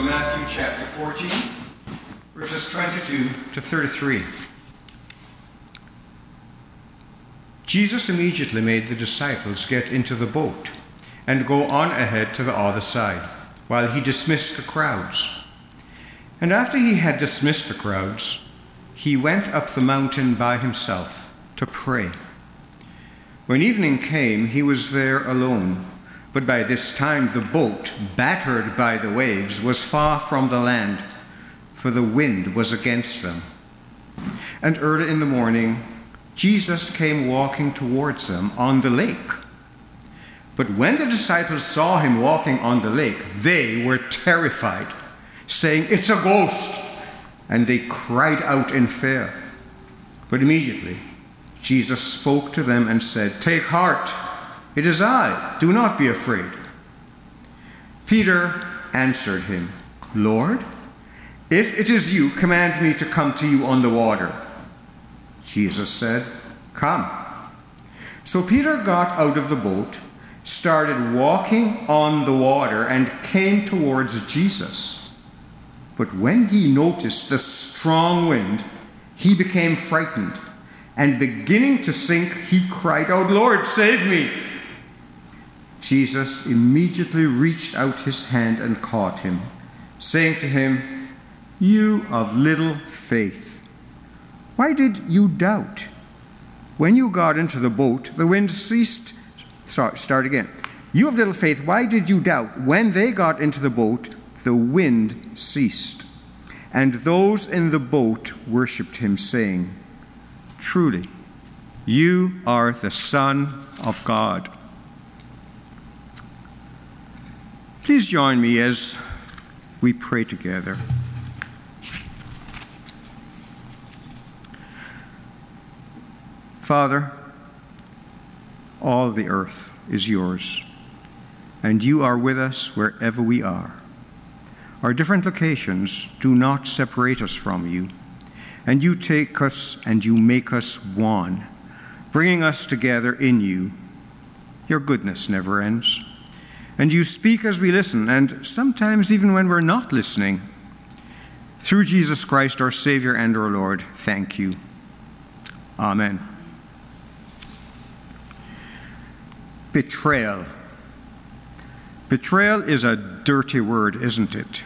from Matthew chapter 14, verses 22 to 33. Jesus immediately made the disciples get into the boat and go on ahead to the other side, while he dismissed the crowds. And after he had dismissed the crowds, he went up the mountain by himself to pray. When evening came, he was there alone. But by this time the boat, battered by the waves, was far from the land, for the wind was against them. And early in the morning, Jesus came walking towards them on the lake. But when the disciples saw him walking on the lake, they were terrified, saying, It's a ghost! And they cried out in fear. But immediately Jesus spoke to them and said, Take heart. It is I. Do not be afraid. Peter answered him, Lord, if it is you, command me to come to you on the water. Jesus said, Come. So Peter got out of the boat, started walking on the water, and came towards Jesus. But when he noticed the strong wind, he became frightened, and beginning to sink, he cried out, Lord, save me! Jesus immediately reached out his hand and caught him, saying to him, You of little faith, why did you doubt? When you got into the boat, the wind ceased. Sorry, start again. You of little faith, why did you doubt? When they got into the boat, the wind ceased. And those in the boat worshipped him, saying, Truly, you are the Son of God. Please join me as we pray together. Father, all the earth is yours, and you are with us wherever we are. Our different locations do not separate us from you, and you take us and you make us one, bringing us together in you. Your goodness never ends. And you speak as we listen, and sometimes even when we're not listening. Through Jesus Christ, our Savior and our Lord, thank you. Amen. Betrayal. Betrayal is a dirty word, isn't it?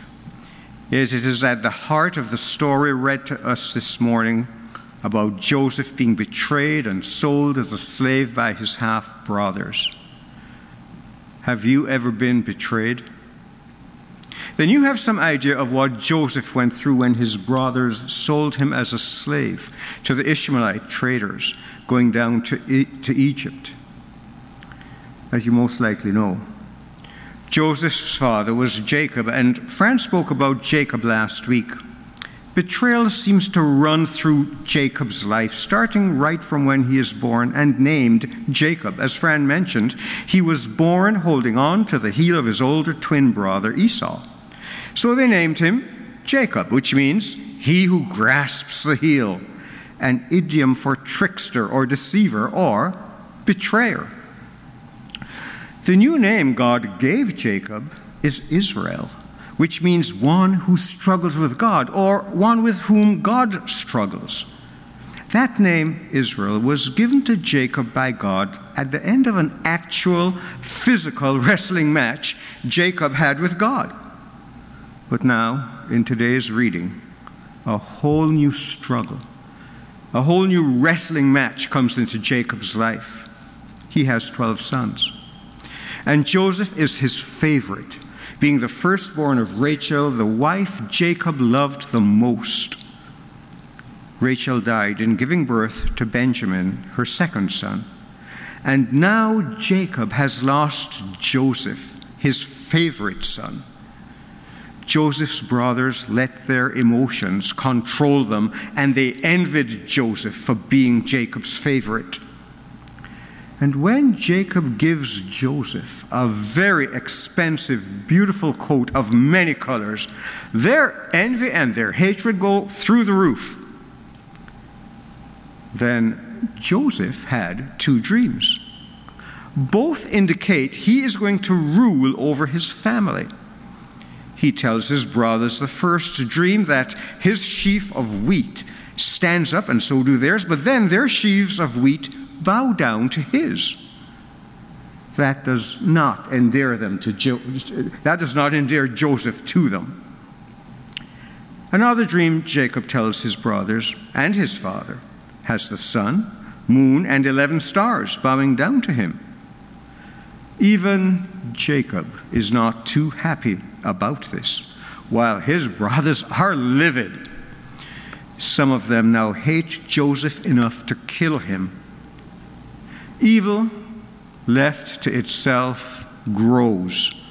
Yet it is at the heart of the story read to us this morning about Joseph being betrayed and sold as a slave by his half brothers. Have you ever been betrayed? Then you have some idea of what Joseph went through when his brothers sold him as a slave to the Ishmaelite traders going down to, e- to Egypt. As you most likely know, Joseph's father was Jacob, and Fran spoke about Jacob last week. Betrayal seems to run through Jacob's life, starting right from when he is born and named Jacob. As Fran mentioned, he was born holding on to the heel of his older twin brother Esau. So they named him Jacob, which means he who grasps the heel, an idiom for trickster or deceiver or betrayer. The new name God gave Jacob is Israel which means one who struggles with God or one with whom God struggles. That name, Israel, was given to Jacob by God at the end of an actual physical wrestling match Jacob had with God. But now, in today's reading, a whole new struggle, a whole new wrestling match comes into Jacob's life. He has 12 sons. And Joseph is his favorite being the firstborn of Rachel, the wife Jacob loved the most. Rachel died in giving birth to Benjamin, her second son. And now Jacob has lost Joseph, his favorite son. Joseph's brothers let their emotions control them, and they envied Joseph for being Jacob's favorite. And when Jacob gives Joseph a very expensive, beautiful coat of many colors, their envy and their hatred go through the roof. Then Joseph had two dreams. Both indicate he is going to rule over his family. he tells his brothers the first dream that his sheaf of wheat stands up, and so do theirs, but then their sheaves of wheat bow down to his. That does not endear them to jo- that does not endear Joseph to them. Another dream Jacob tells his brothers and his father has the sun, moon, and eleven stars bowing down to him. Even Jacob is not too happy about this, while his brothers are livid. Some of them now hate Joseph enough to kill him. Evil, left to itself, grows.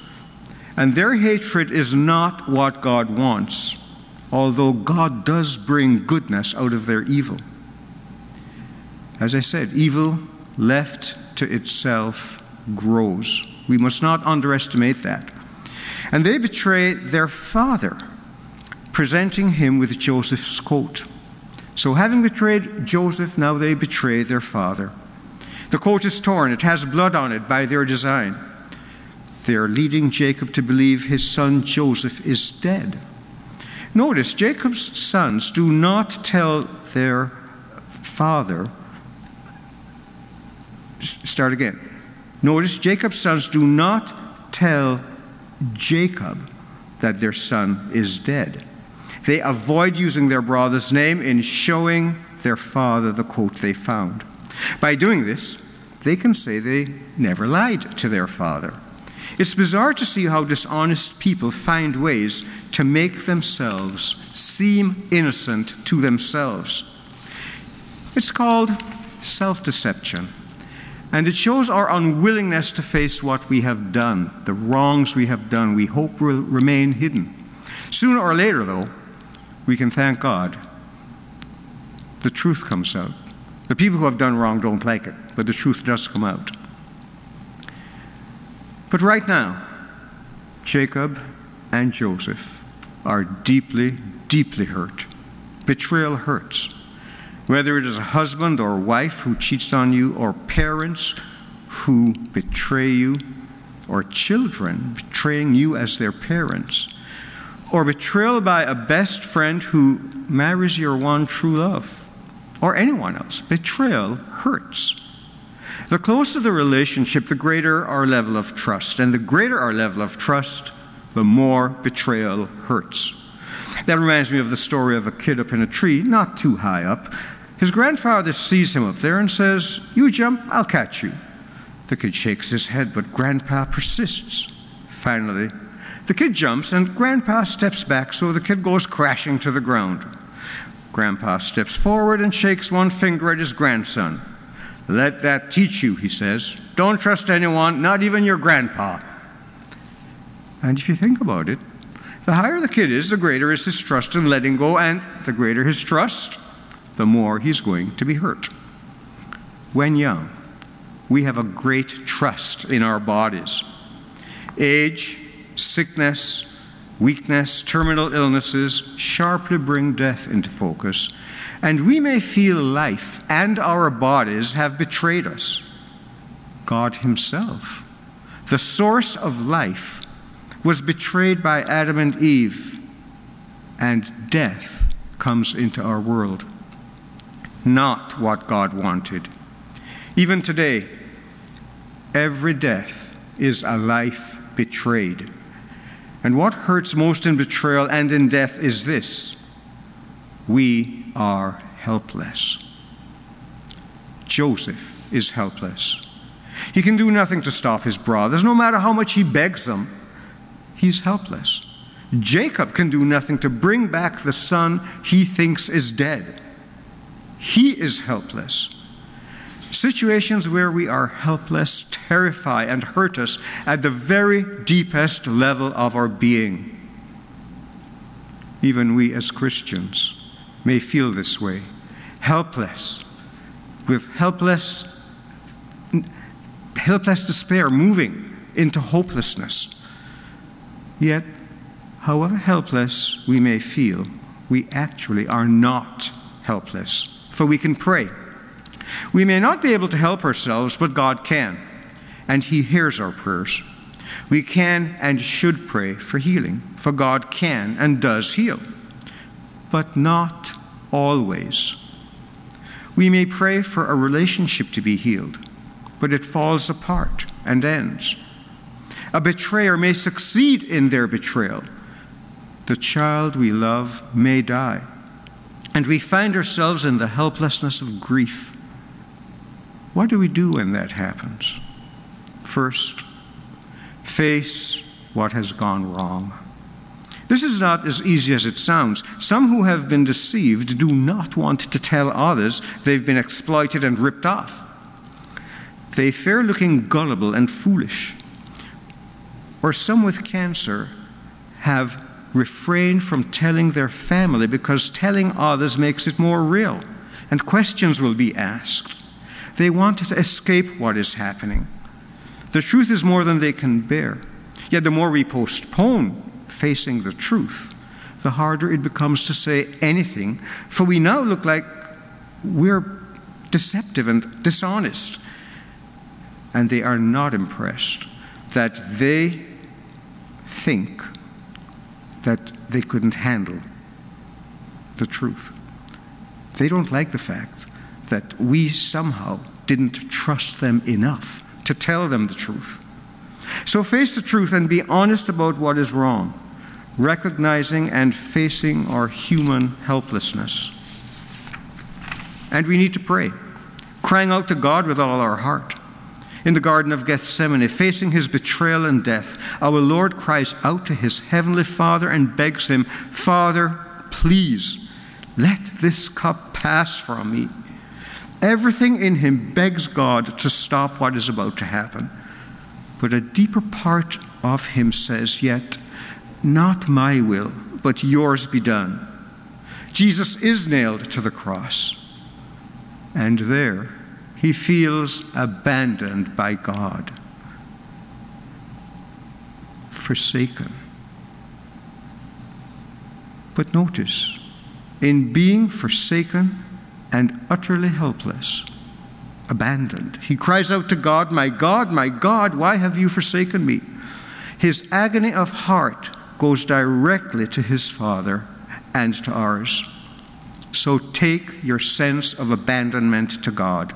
And their hatred is not what God wants, although God does bring goodness out of their evil. As I said, evil left to itself grows. We must not underestimate that. And they betray their father, presenting him with Joseph's coat. So, having betrayed Joseph, now they betray their father. The coat is torn, it has blood on it by their design. They are leading Jacob to believe his son Joseph is dead. Notice, Jacob's sons do not tell their father. Start again. Notice, Jacob's sons do not tell Jacob that their son is dead. They avoid using their brother's name in showing their father the coat they found. By doing this, they can say they never lied to their father. It's bizarre to see how dishonest people find ways to make themselves seem innocent to themselves. It's called self deception. And it shows our unwillingness to face what we have done, the wrongs we have done, we hope will remain hidden. Sooner or later, though, we can thank God. The truth comes out. The people who have done wrong don't like it, but the truth does come out. But right now, Jacob and Joseph are deeply, deeply hurt. Betrayal hurts whether it is a husband or wife who cheats on you, or parents who betray you, or children betraying you as their parents, or betrayal by a best friend who marries your one true love, or anyone else. Betrayal hurts. The closer the relationship, the greater our level of trust. And the greater our level of trust, the more betrayal hurts. That reminds me of the story of a kid up in a tree, not too high up, his grandfather sees him up there and says, You jump, I'll catch you. The kid shakes his head, but Grandpa persists. Finally, the kid jumps and Grandpa steps back, so the kid goes crashing to the ground. Grandpa steps forward and shakes one finger at his grandson. Let that teach you, he says. Don't trust anyone, not even your grandpa. And if you think about it, the higher the kid is, the greater is his trust in letting go, and the greater his trust, the more he's going to be hurt. When young, we have a great trust in our bodies. Age, sickness, weakness, terminal illnesses sharply bring death into focus, and we may feel life and our bodies have betrayed us. God Himself, the source of life, was betrayed by Adam and Eve, and death comes into our world not what God wanted. Even today, every death is a life betrayed. And what hurts most in betrayal and in death is this we are helpless. Joseph is helpless. He can do nothing to stop his brothers, no matter how much he begs them. He's helpless. Jacob can do nothing to bring back the son he thinks is dead. He is helpless. Situations where we are helpless terrify and hurt us at the very deepest level of our being. Even we as Christians may feel this way helpless, with helpless, helpless despair moving into hopelessness. Yet, however helpless we may feel, we actually are not helpless for we can pray. We may not be able to help ourselves, but God can, and He hears our prayers. We can and should pray for healing, for God can and does heal, but not always. We may pray for a relationship to be healed, but it falls apart and ends. A betrayer may succeed in their betrayal. The child we love may die. And we find ourselves in the helplessness of grief. What do we do when that happens? First, face what has gone wrong. This is not as easy as it sounds. Some who have been deceived do not want to tell others they've been exploited and ripped off. They fear looking gullible and foolish. Or some with cancer have refrained from telling their family because telling others makes it more real, and questions will be asked. They want to escape what is happening. The truth is more than they can bear. Yet the more we postpone facing the truth, the harder it becomes to say anything, for we now look like we're deceptive and dishonest. And they are not impressed that they think that they couldn't handle the truth. They don't like the fact that we somehow didn't trust them enough to tell them the truth. So face the truth and be honest about what is wrong, recognizing and facing our human helplessness. And we need to pray, crying out to God with all our heart. In the Garden of Gethsemane, facing his betrayal and death, our Lord cries out to his heavenly Father and begs him, Father, please, let this cup pass from me. Everything in him begs God to stop what is about to happen. But a deeper part of him says, Yet, not my will, but yours be done. Jesus is nailed to the cross. And there he feels abandoned by God, forsaken. But notice, in being forsaken, and utterly helpless, abandoned. He cries out to God, My God, my God, why have you forsaken me? His agony of heart goes directly to his Father and to ours. So take your sense of abandonment to God.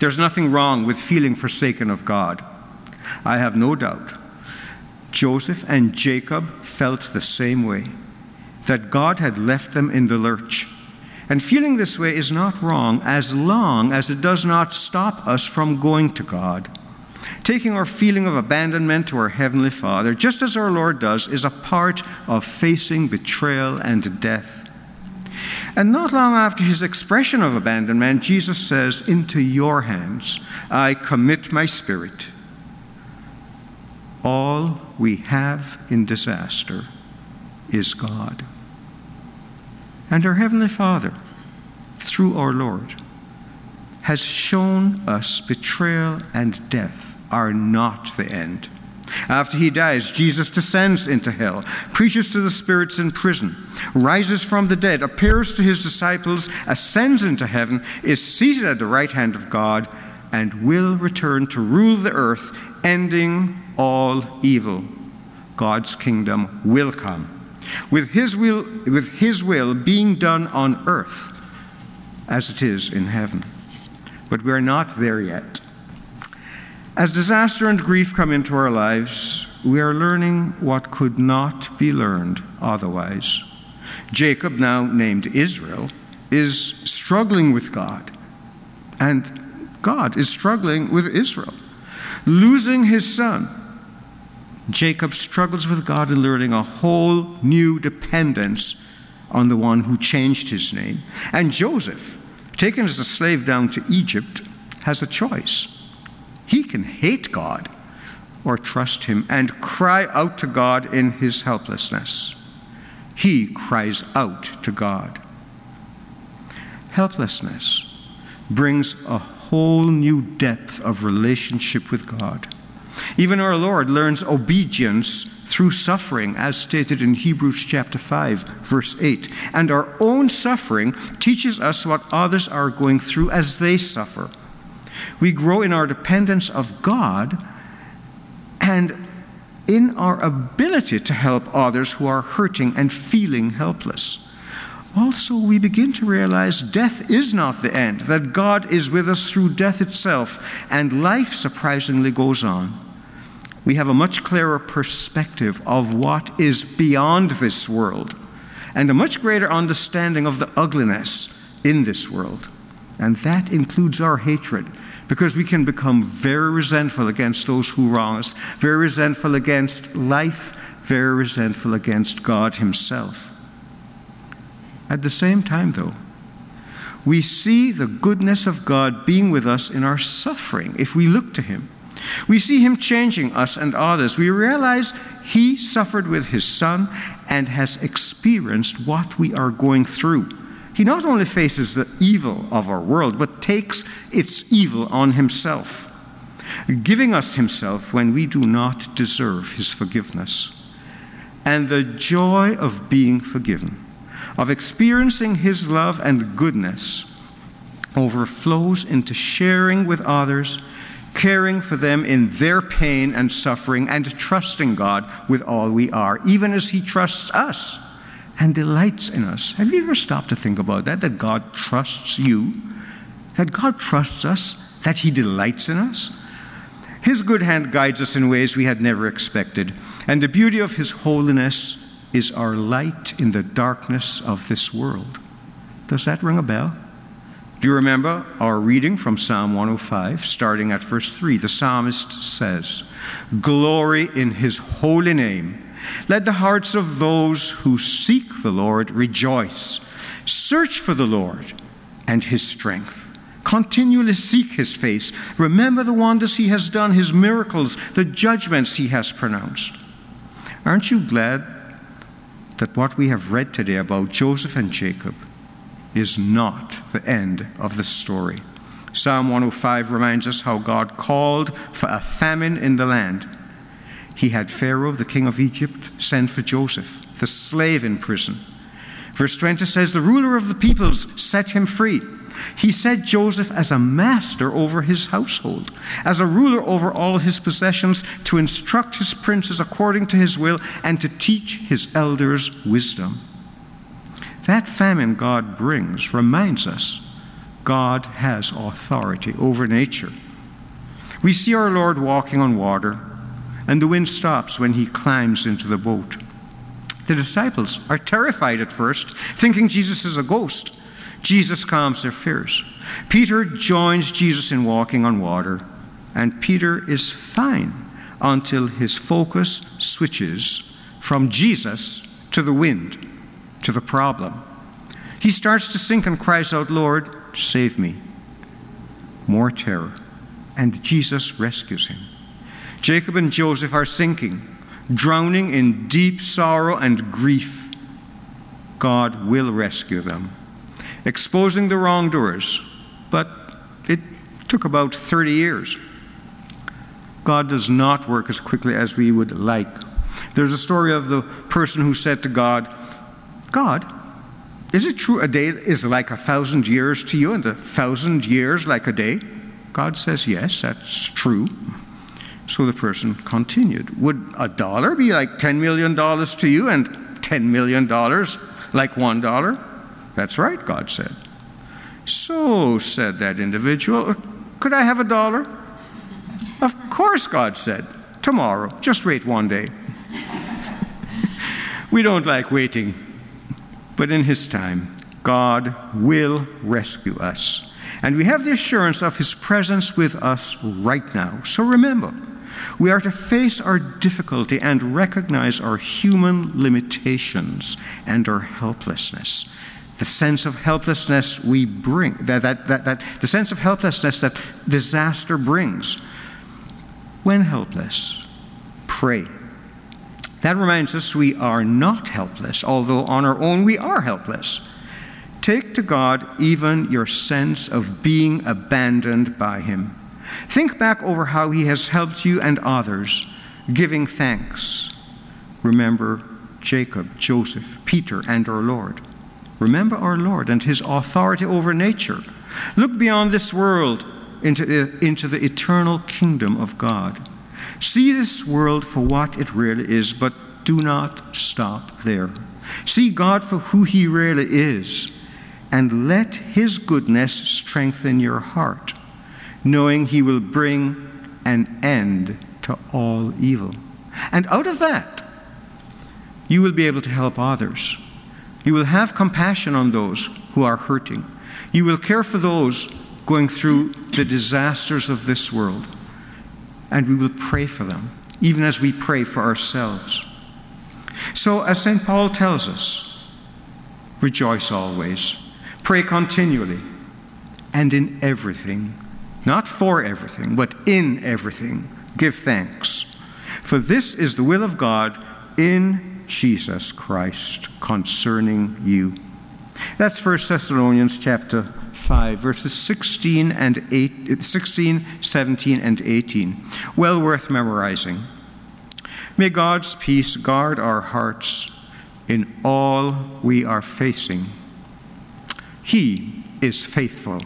There's nothing wrong with feeling forsaken of God. I have no doubt Joseph and Jacob felt the same way, that God had left them in the lurch and feeling this way is not wrong as long as it does not stop us from going to God. Taking our feeling of abandonment to our Heavenly Father, just as our Lord does, is a part of facing betrayal and death. And not long after his expression of abandonment, Jesus says, Into your hands I commit my spirit. All we have in disaster is God. And our Heavenly Father, through our Lord, has shown us betrayal and death are not the end. After he dies, Jesus descends into hell, preaches to the spirits in prison, rises from the dead, appears to his disciples, ascends into heaven, is seated at the right hand of God, and will return to rule the earth, ending all evil. God's kingdom will come with his will, with his will being done on earth as it is in heaven. But we are not there yet. As disaster and grief come into our lives, we are learning what could not be learned otherwise. Jacob, now named Israel, is struggling with God, and God is struggling with Israel. Losing his son, Jacob struggles with God in learning a whole new dependence on the one who changed his name. And Joseph, taken as a slave down to Egypt, has a choice. He can hate God or trust him and cry out to God in his helplessness. He cries out to God. Helplessness brings a whole new depth of relationship with God. Even our Lord learns obedience through suffering, as stated in Hebrews chapter 5, verse 8. And our own suffering teaches us what others are going through as they suffer. We grow in our dependence of God, and in our ability to help others who are hurting and feeling helpless. Also, we begin to realize death is not the end, that God is with us through death itself, and life surprisingly goes on. We have a much clearer perspective of what is beyond this world, and a much greater understanding of the ugliness in this world. And that includes our hatred because we can become very resentful against those who wrong us, very resentful against life, very resentful against God Himself. At the same time, though, we see the goodness of God being with us in our suffering if we look to Him. We see Him changing us and others. We realize He suffered with His Son and has experienced what we are going through. He not only faces the evil of our world, but takes its evil on himself, giving us himself when we do not deserve his forgiveness. And the joy of being forgiven, of experiencing his love and goodness, overflows into sharing with others, caring for them in their pain and suffering, and trusting God with all we are, even as he trusts us and delights in us. Have you ever stopped to think about that? That God trusts you, that God trusts us, that He delights in us? His good hand guides us in ways we had never expected, and the beauty of His holiness is our light in the darkness of this world. Does that ring a bell? Do you remember our reading from Psalm 105, starting at verse 3? The psalmist says, Glory in His holy name. Let the hearts of those who seek the Lord rejoice. Search for the Lord and his strength. Continually seek his face. Remember the wonders he has done, his miracles, the judgments he has pronounced. Aren't you glad that what we have read today about Joseph and Jacob is not the end of the story? Psalm 105 reminds us how God called for a famine in the land he had Pharaoh, the king of Egypt, send for Joseph, the slave in prison. Verse 20 says, The ruler of the peoples set him free. He set Joseph as a master over his household, as a ruler over all his possessions, to instruct his princes according to his will, and to teach his elders wisdom. That famine God brings reminds us God has authority over nature. We see our Lord walking on water and the wind stops when he climbs into the boat. The disciples are terrified at first, thinking Jesus is a ghost. Jesus calms their fears. Peter joins Jesus in walking on water, and Peter is fine until his focus switches from Jesus to the wind, to the problem. He starts to sink and cries out, Lord, save me. More terror. And Jesus rescues him. Jacob and Joseph are sinking, drowning in deep sorrow and grief. God will rescue them, exposing the wrongdoers, but it took about 30 years. God does not work as quickly as we would like. There's a story of the person who said to God, God, is it true a day is like a thousand years to you and a thousand years like a day? God says, Yes, that's true. So the person continued. Would a dollar be like $10 million to you and $10 million like $1? That's right, God said. So, said that individual, could I have a dollar? Of course, God said. Tomorrow. Just wait one day. we don't like waiting, but in His time, God will rescue us. And we have the assurance of His presence with us right now. So remember, we are to face our difficulty and recognize our human limitations and our helplessness. The sense of helplessness we bring, that, that, that, that, the sense of helplessness that disaster brings. When helpless, pray. That reminds us we are not helpless, although on our own we are helpless. Take to God even your sense of being abandoned by Him. Think back over how He has helped you and others, giving thanks. Remember Jacob, Joseph, Peter, and our Lord. Remember our Lord and His authority over nature. Look beyond this world into the, into the eternal kingdom of God. See this world for what it really is, but do not stop there. See God for who He really is, and let His goodness strengthen your heart, knowing He will bring an end to all evil. And out of that, you will be able to help others. You will have compassion on those who are hurting. You will care for those going through the disasters of this world. And we will pray for them, even as we pray for ourselves. So, as St. Paul tells us, rejoice always, pray continually, and in everything, not for everything, but in everything, give thanks. For this is the will of God in Jesus Christ concerning you. That's 1 Thessalonians chapter 5, verses 16, and 8, 16, 17, and 18. Well worth memorizing. May God's peace guard our hearts in all we are facing. He is faithful